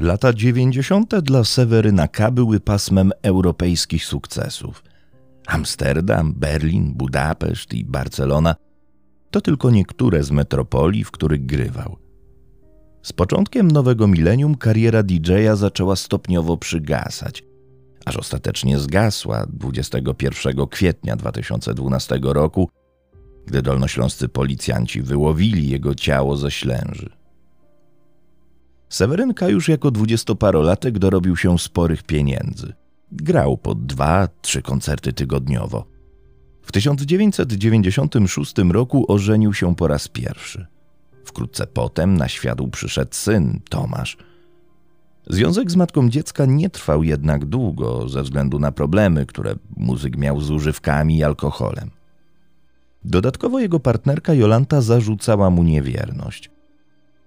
Lata 90. dla Seweryna K. były pasmem europejskich sukcesów. Amsterdam, Berlin, Budapeszt i Barcelona to tylko niektóre z metropolii, w których grywał. Z początkiem nowego milenium kariera DJ-a zaczęła stopniowo przygasać, aż ostatecznie zgasła 21 kwietnia 2012 roku, gdy dolnośląscy policjanci wyłowili jego ciało ze ślęży. Sewerynka już jako dwudziestoparolatek dorobił się sporych pieniędzy. Grał po dwa, trzy koncerty tygodniowo. W 1996 roku ożenił się po raz pierwszy. Wkrótce potem na świat przyszedł syn, Tomasz. Związek z matką dziecka nie trwał jednak długo ze względu na problemy, które muzyk miał z używkami i alkoholem. Dodatkowo jego partnerka Jolanta zarzucała mu niewierność.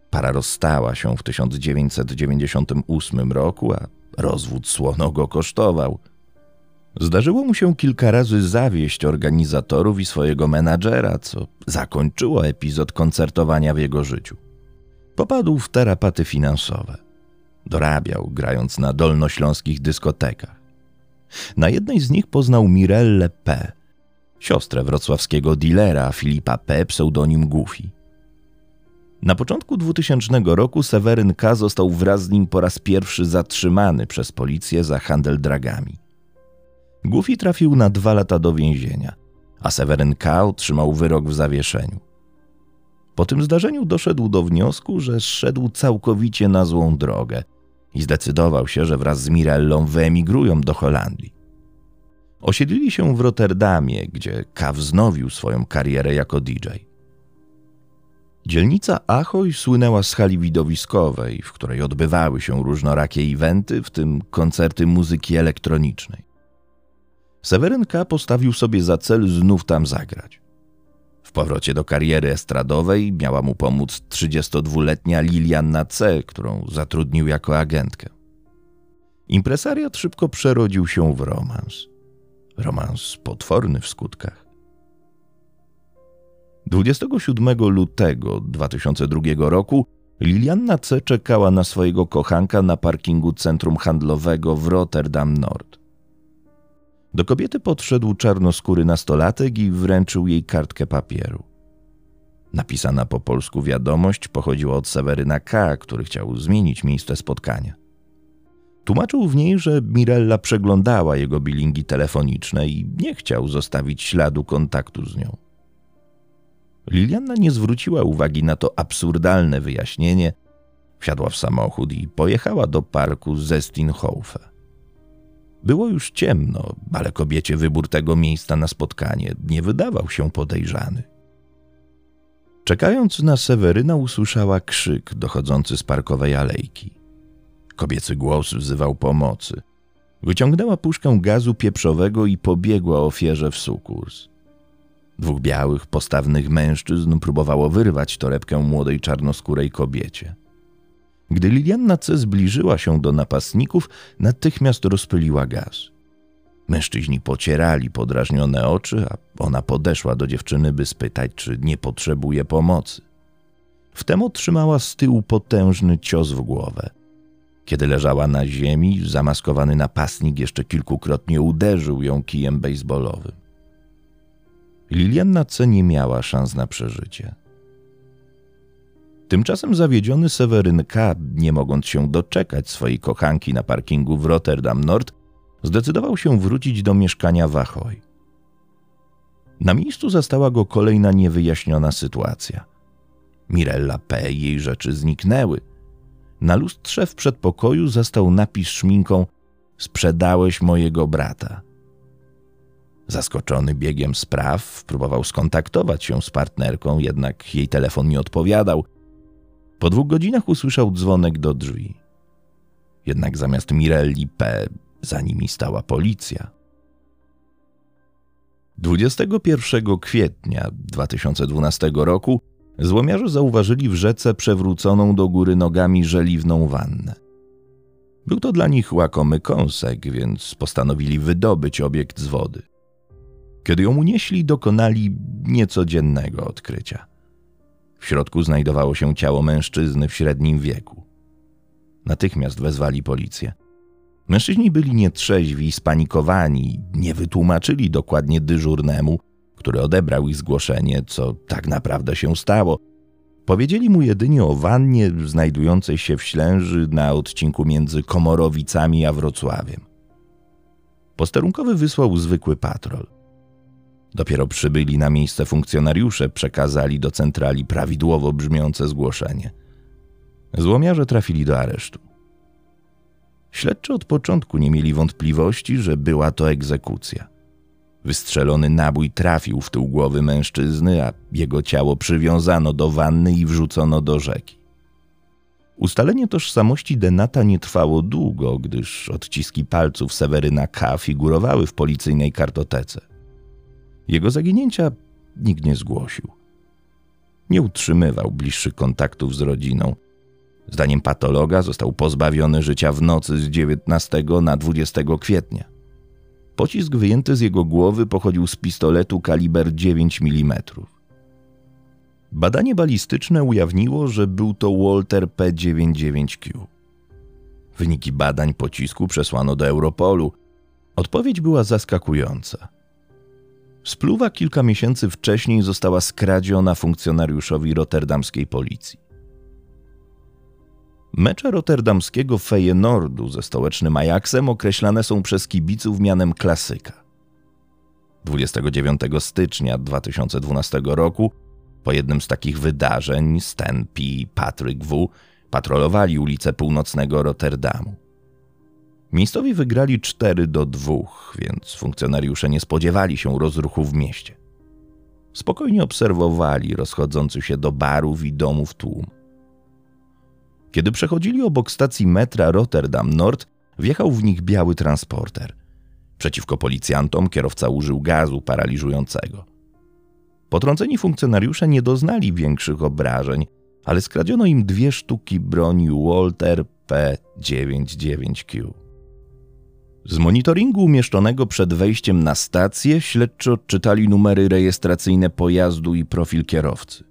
Para rozstała się w 1998 roku, a rozwód słono go kosztował. Zdarzyło mu się kilka razy zawieść organizatorów i swojego menadżera, co zakończyło epizod koncertowania w jego życiu. Popadł w tarapaty finansowe. Dorabiał, grając na dolnośląskich dyskotekach. Na jednej z nich poznał Mirelle P., siostrę wrocławskiego dealera Filipa P., pseudonim Goofy. Na początku 2000 roku Seweryn K. został wraz z nim po raz pierwszy zatrzymany przez policję za handel dragami. Goofy trafił na dwa lata do więzienia, a Seweryn K. otrzymał wyrok w zawieszeniu. Po tym zdarzeniu doszedł do wniosku, że szedł całkowicie na złą drogę i zdecydował się, że wraz z Mirellą wyemigrują do Holandii. Osiedlili się w Rotterdamie, gdzie K. wznowił swoją karierę jako DJ. Dzielnica Ahoj słynęła z hali widowiskowej, w której odbywały się różnorakie eventy, w tym koncerty muzyki elektronicznej. Seweryn K. postawił sobie za cel znów tam zagrać. W powrocie do kariery estradowej miała mu pomóc 32-letnia Lilianna C., którą zatrudnił jako agentkę. Impresariat szybko przerodził się w romans. Romans potworny w skutkach. 27 lutego 2002 roku Lilianna C. czekała na swojego kochanka na parkingu centrum handlowego w Rotterdam Nord. Do kobiety podszedł czarnoskóry nastolatek i wręczył jej kartkę papieru. Napisana po polsku wiadomość pochodziła od Seweryna K., który chciał zmienić miejsce spotkania. Tłumaczył w niej, że Mirella przeglądała jego bilingi telefoniczne i nie chciał zostawić śladu kontaktu z nią. Liliana nie zwróciła uwagi na to absurdalne wyjaśnienie, wsiadła w samochód i pojechała do parku Zestinhofe. Było już ciemno, ale kobiecie wybór tego miejsca na spotkanie nie wydawał się podejrzany. Czekając na Seweryna, usłyszała krzyk dochodzący z parkowej alejki. Kobiecy głos wzywał pomocy. Wyciągnęła puszkę gazu pieprzowego i pobiegła ofierze w sukurs. Dwóch białych, postawnych mężczyzn próbowało wyrwać torebkę młodej czarnoskórej kobiecie. Gdy Lilianna C. zbliżyła się do napastników, natychmiast rozpyliła gaz. Mężczyźni pocierali podrażnione oczy, a ona podeszła do dziewczyny, by spytać, czy nie potrzebuje pomocy. Wtem otrzymała z tyłu potężny cios w głowę. Kiedy leżała na ziemi, zamaskowany napastnik jeszcze kilkukrotnie uderzył ją kijem baseballowym. Lilianna C. nie miała szans na przeżycie. Tymczasem zawiedziony Seweryn K., nie mogąc się doczekać swojej kochanki na parkingu w Rotterdam Nord, zdecydował się wrócić do mieszkania w Ahoj. Na miejscu zastała go kolejna niewyjaśniona sytuacja. Mirella P. i jej rzeczy zniknęły. Na lustrze w przedpokoju zastał napis szminką Sprzedałeś mojego brata. Zaskoczony biegiem spraw, próbował skontaktować się z partnerką, jednak jej telefon nie odpowiadał. Po dwóch godzinach usłyszał dzwonek do drzwi. Jednak zamiast Mirelli P. za nimi stała policja. 21 kwietnia 2012 roku złomiarze zauważyli w rzece przewróconą do góry nogami żeliwną wannę. Był to dla nich łakomy kąsek, więc postanowili wydobyć obiekt z wody. Kiedy ją unieśli, dokonali niecodziennego odkrycia. W środku znajdowało się ciało mężczyzny w średnim wieku. Natychmiast wezwali policję. Mężczyźni byli nietrzeźwi, spanikowani, nie wytłumaczyli dokładnie dyżurnemu, który odebrał ich zgłoszenie, co tak naprawdę się stało. Powiedzieli mu jedynie o wannie znajdującej się w Ślęży na odcinku między Komorowicami a Wrocławiem. Posterunkowy wysłał zwykły patrol. Dopiero przybyli na miejsce funkcjonariusze przekazali do centrali prawidłowo brzmiące zgłoszenie. Złomiarze trafili do aresztu. Śledczy od początku nie mieli wątpliwości, że była to egzekucja. Wystrzelony nabój trafił w tył głowy mężczyzny, a jego ciało przywiązano do wanny i wrzucono do rzeki. Ustalenie tożsamości Denata nie trwało długo, gdyż odciski palców Seweryna K. figurowały w policyjnej kartotece. Jego zaginięcia nikt nie zgłosił. Nie utrzymywał bliższych kontaktów z rodziną. Zdaniem patologa został pozbawiony życia w nocy z 19 na 20 kwietnia. Pocisk wyjęty z jego głowy pochodził z pistoletu kaliber 9 mm. Badanie balistyczne ujawniło, że był to Walter P99Q. Wyniki badań pocisku przesłano do Europolu. Odpowiedź była zaskakująca. Spluwa kilka miesięcy wcześniej została skradziona funkcjonariuszowi rotterdamskiej policji. Mecze rotterdamskiego Feyenoordu ze stołecznym Ajaxem określane są przez kibiców mianem klasyka. 29 stycznia 2012 roku po jednym z takich wydarzeń Stan P. i Patrick W. patrolowali ulice północnego Rotterdamu. Miejscowi wygrali 4 do 2, więc funkcjonariusze nie spodziewali się rozruchu w mieście. Spokojnie obserwowali rozchodzący się do barów i domów tłum. Kiedy przechodzili obok stacji metra Rotterdam Nord, wjechał w nich biały transporter. Przeciwko policjantom kierowca użył gazu paraliżującego. Potrąceni funkcjonariusze nie doznali większych obrażeń, ale skradziono im dwie sztuki broni Walter P99Q. Z monitoringu umieszczonego przed wejściem na stację śledczy odczytali numery rejestracyjne pojazdu i profil kierowcy.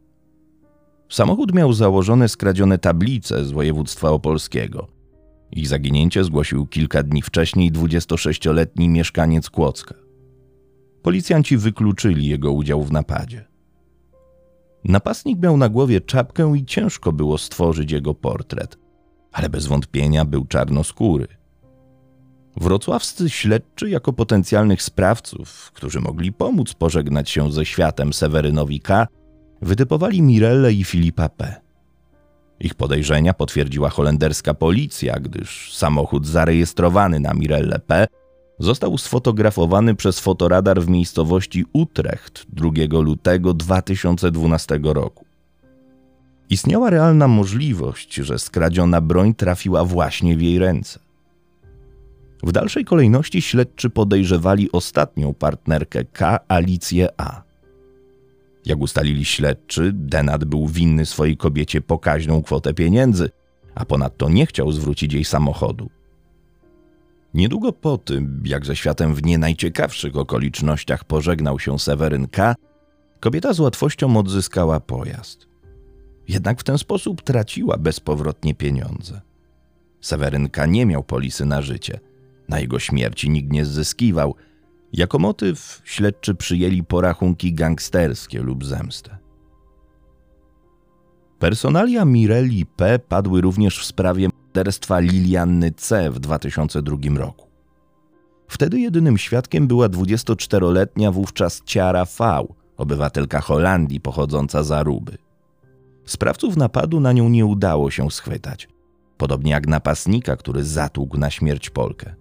Samochód miał założone skradzione tablice z województwa opolskiego. Ich zaginięcie zgłosił kilka dni wcześniej 26-letni mieszkaniec Kłodzka. Policjanci wykluczyli jego udział w napadzie. Napastnik miał na głowie czapkę i ciężko było stworzyć jego portret, ale bez wątpienia był czarnoskóry. Wrocławscy śledczy jako potencjalnych sprawców, którzy mogli pomóc pożegnać się ze światem Sewerynowi K., wytypowali Mirelle i Filipa P. Ich podejrzenia potwierdziła holenderska policja, gdyż samochód zarejestrowany na Mirelle P. został sfotografowany przez fotoradar w miejscowości Utrecht 2 lutego 2012 roku. Istniała realna możliwość, że skradziona broń trafiła właśnie w jej ręce. W dalszej kolejności śledczy podejrzewali ostatnią partnerkę K, Alicję A. Jak ustalili śledczy, Denat był winny swojej kobiecie pokaźną kwotę pieniędzy, a ponadto nie chciał zwrócić jej samochodu. Niedługo po tym, jak ze światem w nie najciekawszych okolicznościach pożegnał się Seweryn K., kobieta z łatwością odzyskała pojazd. Jednak w ten sposób traciła bezpowrotnie pieniądze. Seweryn K. nie miał polisy na życie. Na jego śmierci nikt nie zyskiwał – jako motyw śledczy przyjęli porachunki gangsterskie lub zemstę. Personalia Mirelli P. padły również w sprawie morderstwa Lilianny C. w 2002 roku. Wtedy jedynym świadkiem była 24-letnia wówczas Ciara V., obywatelka Holandii pochodząca z Aruby. Sprawców napadu na nią nie udało się schwytać, podobnie jak napastnika, który zatłukł na śmierć Polkę.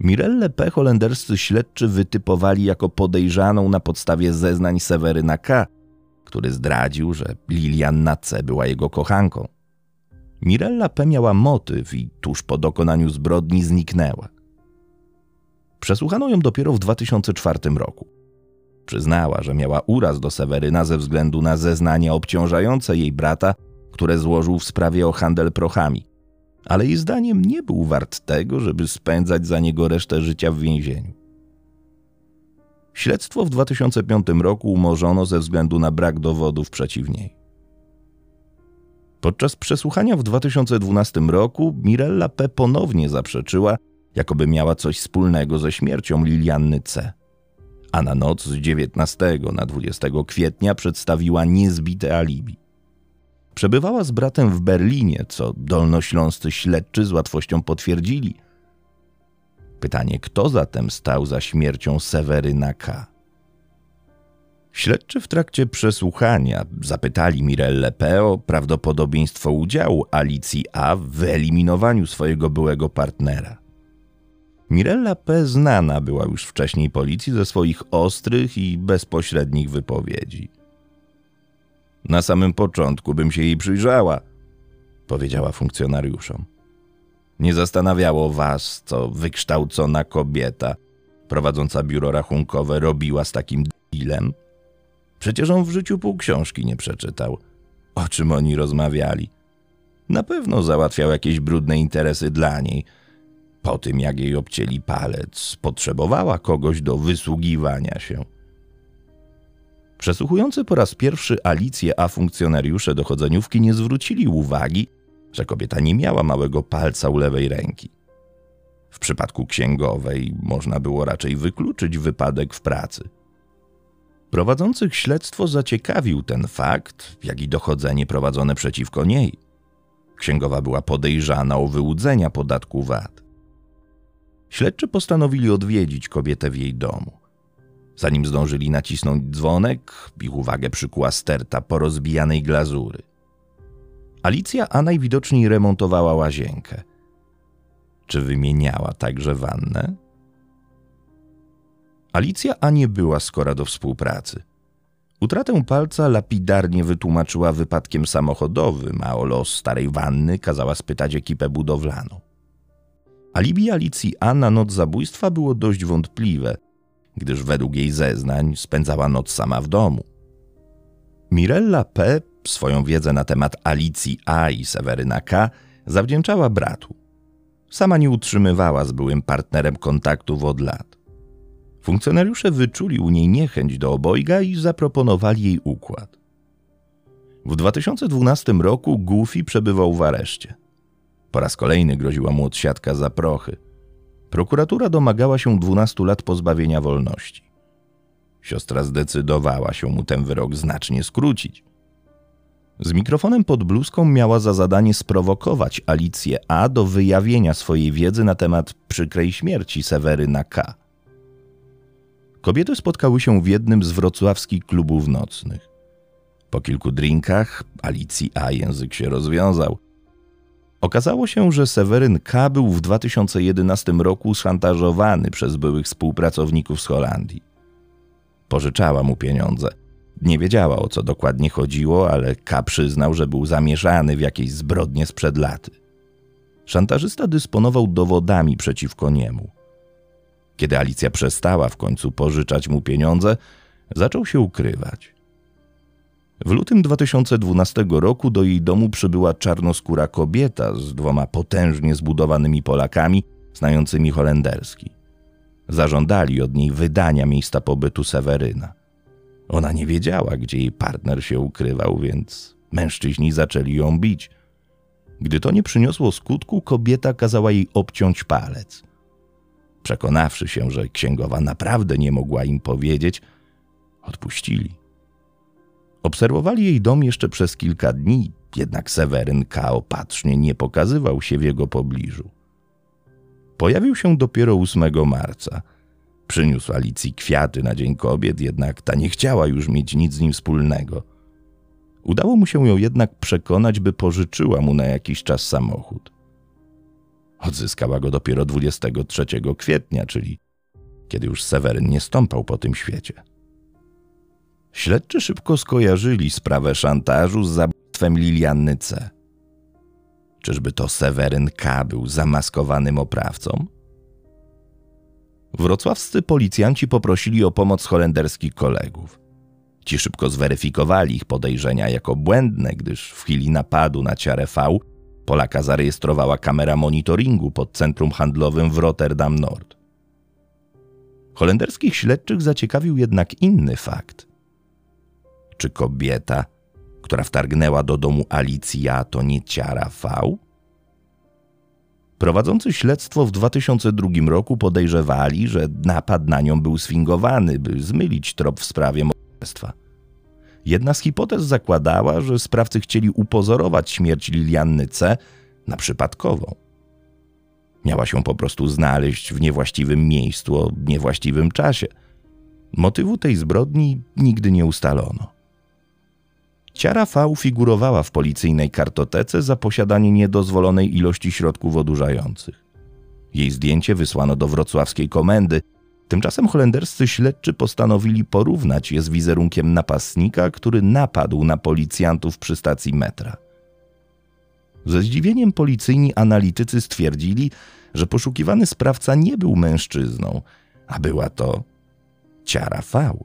Mirelle P. holenderscy śledczy wytypowali jako podejrzaną na podstawie zeznań Seweryna K., który zdradził, że Lilianna C. była jego kochanką. Mirella P. miała motyw i tuż po dokonaniu zbrodni zniknęła. Przesłuchano ją dopiero w 2004 roku. Przyznała, że miała uraz do Seweryna ze względu na zeznania obciążające jej brata, które złożył w sprawie o handel prochami – ale jej zdaniem nie był wart tego, żeby spędzać za niego resztę życia w więzieniu. Śledztwo w 2005 roku umorzono ze względu na brak dowodów przeciw niej. Podczas przesłuchania w 2012 roku Mirella P. ponownie zaprzeczyła, jakoby miała coś wspólnego ze śmiercią Lilianny C. A na noc z 19 na 20 kwietnia przedstawiła niezbite alibi. Przebywała z bratem w Berlinie, co dolnośląscy śledczy z łatwością potwierdzili. Pytanie, kto zatem stał za śmiercią Seweryna K. Śledczy w trakcie przesłuchania zapytali Mirelle P. o prawdopodobieństwo udziału Alicji A w wyeliminowaniu swojego byłego partnera. Mirella P. znana była już wcześniej policji ze swoich ostrych i bezpośrednich wypowiedzi. Na samym początku bym się jej przyjrzała, powiedziała funkcjonariuszom. Nie zastanawiało was, co wykształcona kobieta prowadząca biuro rachunkowe robiła z takim dealem? Przecież on w życiu pół książki nie przeczytał. O czym oni rozmawiali? Na pewno załatwiał jakieś brudne interesy dla niej. Po tym, jak jej obcięli palec, potrzebowała kogoś do wysługiwania się. Przesłuchujący po raz pierwszy Alicję, a funkcjonariusze dochodzeniówki nie zwrócili uwagi, że kobieta nie miała małego palca u lewej ręki. W przypadku księgowej można było raczej wykluczyć wypadek w pracy. Prowadzących śledztwo zaciekawił ten fakt, jak i dochodzenie prowadzone przeciwko niej. Księgowa była podejrzana o wyłudzenia podatku VAT. Śledczy postanowili odwiedzić kobietę w jej domu. Zanim zdążyli nacisnąć dzwonek, ich uwagę przykuła sterta porozbijanej glazury. Alicja A najwidoczniej remontowała łazienkę. Czy wymieniała także wannę? Alicja A nie była skora do współpracy. Utratę palca lapidarnie wytłumaczyła wypadkiem samochodowym, a o los starej wanny kazała spytać ekipę budowlaną. Alibi Alicji A na noc zabójstwa było dość wątpliwe, gdyż według jej zeznań spędzała noc sama w domu. Mirella P. swoją wiedzę na temat Alicji A i Seweryna K. zawdzięczała bratu. Sama nie utrzymywała z byłym partnerem kontaktów od lat. Funkcjonariusze wyczuli u niej niechęć do obojga i zaproponowali jej układ. W 2012 roku Goofy przebywał w areszcie. Po raz kolejny groziła mu odsiadka za prochy. Prokuratura domagała się 12 lat pozbawienia wolności. Siostra zdecydowała się mu ten wyrok znacznie skrócić. Z mikrofonem pod bluzką miała za zadanie sprowokować Alicję A do wyjawienia swojej wiedzy na temat przykrej śmierci Seweryna K. Kobiety spotkały się w jednym z wrocławskich klubów nocnych. Po kilku drinkach Alicji A język się rozwiązał. Okazało się, że Seweryn K. był w 2011 roku szantażowany przez byłych współpracowników z Holandii. Pożyczała mu pieniądze. Nie wiedziała o co dokładnie chodziło, ale K. przyznał, że był zamieszany w jakieś zbrodnie sprzed laty. Szantażysta dysponował dowodami przeciwko niemu. Kiedy Alicja przestała w końcu pożyczać mu pieniądze, zaczął się ukrywać. W lutym 2012 roku do jej domu przybyła czarnoskóra kobieta z dwoma potężnie zbudowanymi Polakami, znającymi holenderski. Zażądali od niej wydania miejsca pobytu Seweryna. Ona nie wiedziała, gdzie jej partner się ukrywał, więc mężczyźni zaczęli ją bić. Gdy to nie przyniosło skutku, kobieta kazała jej obciąć palec. Przekonawszy się, że księgowa naprawdę nie mogła im powiedzieć, odpuścili. Obserwowali jej dom jeszcze przez kilka dni, jednak Seweryn K. opatrznie nie pokazywał się w jego pobliżu. Pojawił się dopiero 8 marca. Przyniósł Alicji kwiaty na Dzień Kobiet, jednak ta nie chciała już mieć nic z nim wspólnego. Udało mu się ją jednak przekonać, by pożyczyła mu na jakiś czas samochód. Odzyskała go dopiero 23 kwietnia, czyli kiedy już Seweryn nie stąpał po tym świecie. Śledczy szybko skojarzyli sprawę szantażu z zabójstwem Lilianny C. Czyżby to Seweryn K. był zamaskowanym oprawcą? Wrocławscy policjanci poprosili o pomoc holenderskich kolegów. Ci szybko zweryfikowali ich podejrzenia jako błędne, gdyż w chwili napadu na Ciarę V Polaka zarejestrowała kamera monitoringu pod centrum handlowym w Rotterdam Nord. Holenderskich śledczych zaciekawił jednak inny fakt. Czy kobieta, która wtargnęła do domu Alicja, to nie Ciara V? Prowadzący śledztwo w 2002 roku podejrzewali, że napad na nią był sfingowany, by zmylić trop w sprawie morderstwa. Jedna z hipotez zakładała, że sprawcy chcieli upozorować śmierć Lilianny C na przypadkową. Miała się po prostu znaleźć w niewłaściwym miejscu o niewłaściwym czasie. Motywu tej zbrodni nigdy nie ustalono. Ciara V figurowała w policyjnej kartotece za posiadanie niedozwolonej ilości środków odurzających. Jej zdjęcie wysłano do wrocławskiej komendy. Tymczasem holenderscy śledczy postanowili porównać je z wizerunkiem napastnika, który napadł na policjantów przy stacji metra. Ze zdziwieniem policyjni analitycy stwierdzili, że poszukiwany sprawca nie był mężczyzną, a była to Ciara V.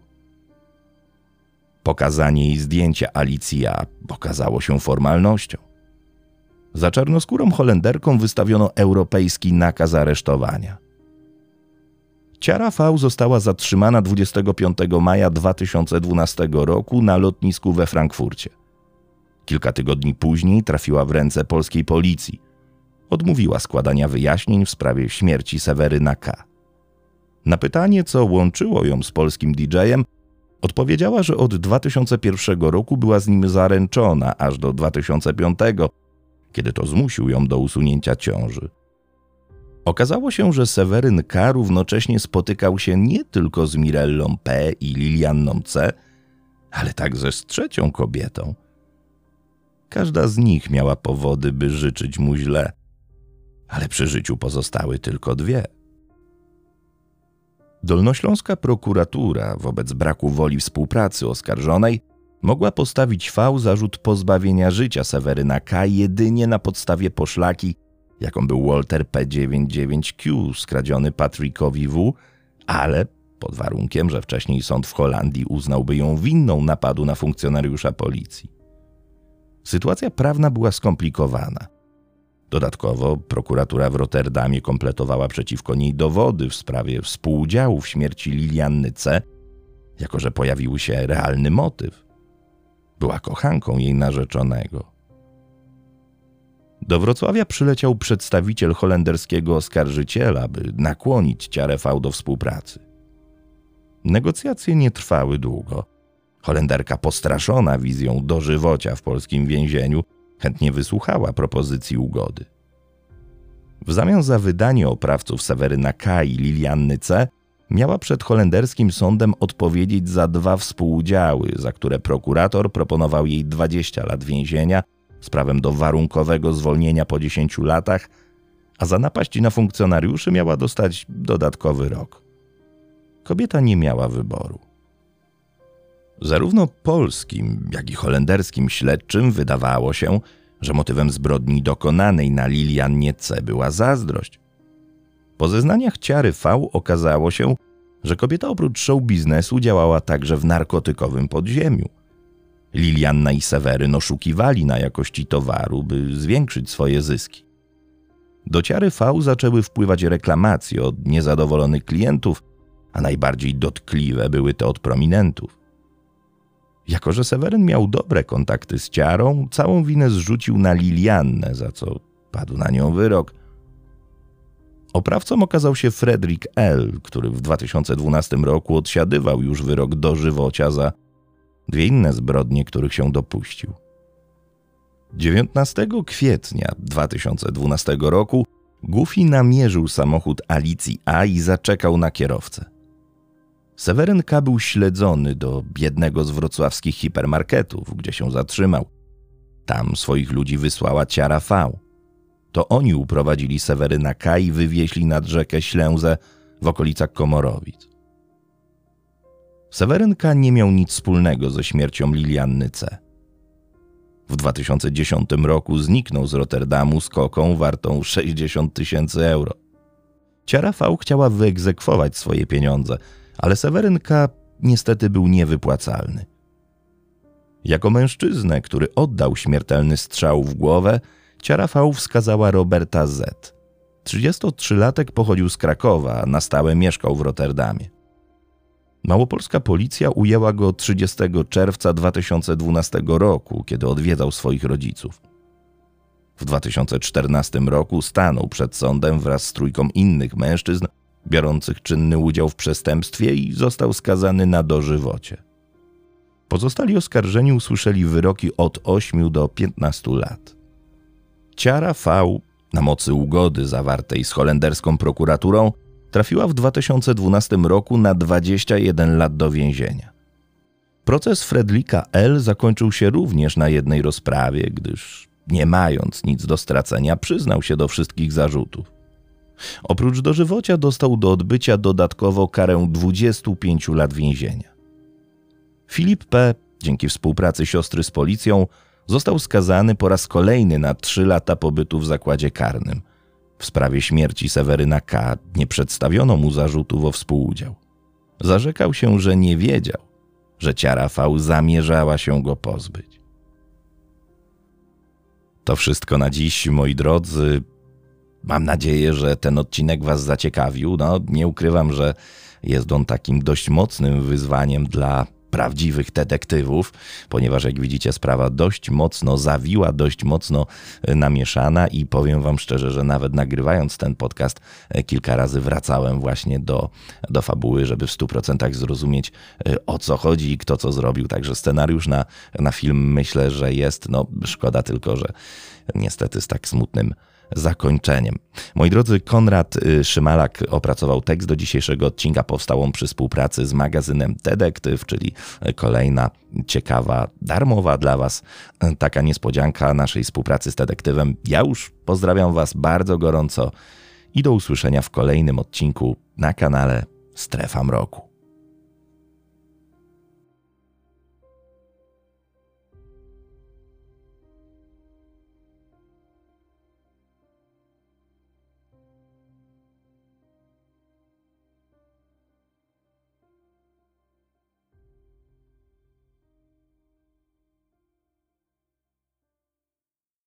Pokazanie jej zdjęcia Alicja okazało się formalnością. Za czarnoskórą Holenderką wystawiono europejski nakaz aresztowania. Ciara V została zatrzymana 25 maja 2012 roku na lotnisku we Frankfurcie. Kilka tygodni później trafiła w ręce polskiej policji. Odmówiła składania wyjaśnień w sprawie śmierci Seweryna K. Na pytanie, co łączyło ją z polskim DJ-em, Odpowiedziała, że od 2001 roku była z nim zaręczona aż do 2005, kiedy to zmusił ją do usunięcia ciąży. Okazało się, że Seweryn K. równocześnie spotykał się nie tylko z Mirellą P. i Lilianną C., ale także z trzecią kobietą. Każda z nich miała powody, by życzyć mu źle, ale przy życiu pozostały tylko dwie – Dolnośląska prokuratura wobec braku woli współpracy oskarżonej mogła postawić V zarzut pozbawienia życia Seweryna K. jedynie na podstawie poszlaki, jaką był Walter P99Q skradziony Patrickowi W., ale pod warunkiem, że wcześniej sąd w Holandii uznałby ją winną napadu na funkcjonariusza policji. Sytuacja prawna była skomplikowana – Dodatkowo prokuratura w Rotterdamie kompletowała przeciwko niej dowody w sprawie współudziału w śmierci Lilianny C., jako że pojawił się realny motyw. Była kochanką jej narzeczonego. Do Wrocławia przyleciał przedstawiciel holenderskiego oskarżyciela, by nakłonić Ciarę V do współpracy. Negocjacje nie trwały długo. Holenderka postraszona wizją dożywocia w polskim więzieniu chętnie wysłuchała propozycji ugody. W zamian za wydanie oprawców Seweryna K. i Lilianny C. miała przed holenderskim sądem odpowiedzieć za dwa współudziały, za które prokurator proponował jej 20 lat więzienia z prawem do warunkowego zwolnienia po 10 latach, a za napaść na funkcjonariuszy miała dostać dodatkowy rok. Kobieta nie miała wyboru. Zarówno polskim, jak i holenderskim śledczym wydawało się, że motywem zbrodni dokonanej na Liliannie C była zazdrość. Po zeznaniach Ciary V okazało się, że kobieta oprócz show biznesu działała także w narkotykowym podziemiu. Lilianna i Seweryn oszukiwali na jakości towaru, by zwiększyć swoje zyski. Do Ciary V zaczęły wpływać reklamacje od niezadowolonych klientów, a najbardziej dotkliwe były te od prominentów. Jako, że Seweryn miał dobre kontakty z Ciarą, całą winę zrzucił na Liliannę, za co padł na nią wyrok. Oprawcą okazał się Frederick L., który w 2012 roku odsiadywał już wyrok dożywocia za dwie inne zbrodnie, których się dopuścił. 19 kwietnia 2012 roku Goofy namierzył samochód Alicji A i zaczekał na kierowcę. Seweryn K. był śledzony do jednego z wrocławskich hipermarketów, gdzie się zatrzymał. Tam swoich ludzi wysłała Ciara V. To oni uprowadzili Seweryna K. i wywieźli nad rzekę Ślęzę w okolicach Komorowic. Seweryn K. nie miał nic wspólnego ze śmiercią Lilianny C. W 2010 roku zniknął z Rotterdamu z koką wartą 60 tysięcy euro. Ciara V chciała wyegzekwować swoje pieniądze – ale Sewerynka niestety był niewypłacalny. Jako mężczyznę, który oddał śmiertelny strzał w głowę, Ciara V wskazała Roberta Z. 33-latek pochodził z Krakowa, na stałe mieszkał w Rotterdamie. Małopolska policja ujęła go 30 czerwca 2012 roku, kiedy odwiedzał swoich rodziców. W 2014 roku stanął przed sądem wraz z trójką innych mężczyzn biorących czynny udział w przestępstwie i został skazany na dożywocie. Pozostali oskarżeni usłyszeli wyroki od 8 do 15 lat. Ciara V, na mocy ugody zawartej z holenderską prokuraturą, trafiła w 2012 roku na 21 lat do więzienia. Proces Fredlika L. zakończył się również na jednej rozprawie, gdyż nie mając nic do stracenia, przyznał się do wszystkich zarzutów. Oprócz dożywocia dostał do odbycia dodatkowo karę 25 lat więzienia. Filip P., dzięki współpracy siostry z policją, został skazany po raz kolejny na 3 lata pobytu w zakładzie karnym. W sprawie śmierci Seweryna K. nie przedstawiono mu zarzutów o współudział. Zarzekał się, że nie wiedział, że ciara V zamierzała się go pozbyć. To wszystko na dziś, moi drodzy. Mam nadzieję, że ten odcinek Was zaciekawił. No, nie ukrywam, że jest on takim dość mocnym wyzwaniem dla prawdziwych detektywów, ponieważ jak widzicie sprawa dość mocno zawiła, dość mocno e, namieszana i powiem wam szczerze, że nawet nagrywając ten podcast e, kilka razy wracałem właśnie do, do fabuły, żeby w 100% zrozumieć e, o co chodzi i kto co zrobił. Także scenariusz na, na film myślę, że jest, no szkoda tylko, że niestety z tak smutnym zakończeniem. Moi drodzy, Konrad y, Szymalak opracował tekst do dzisiejszego odcinka. Powstał on przy współpracy z magazynem Detektyw, czyli kolejna ciekawa, darmowa dla Was y, taka niespodzianka naszej współpracy z detektywem. Ja już pozdrawiam Was bardzo gorąco i do usłyszenia w kolejnym odcinku na kanale Strefa Mroku.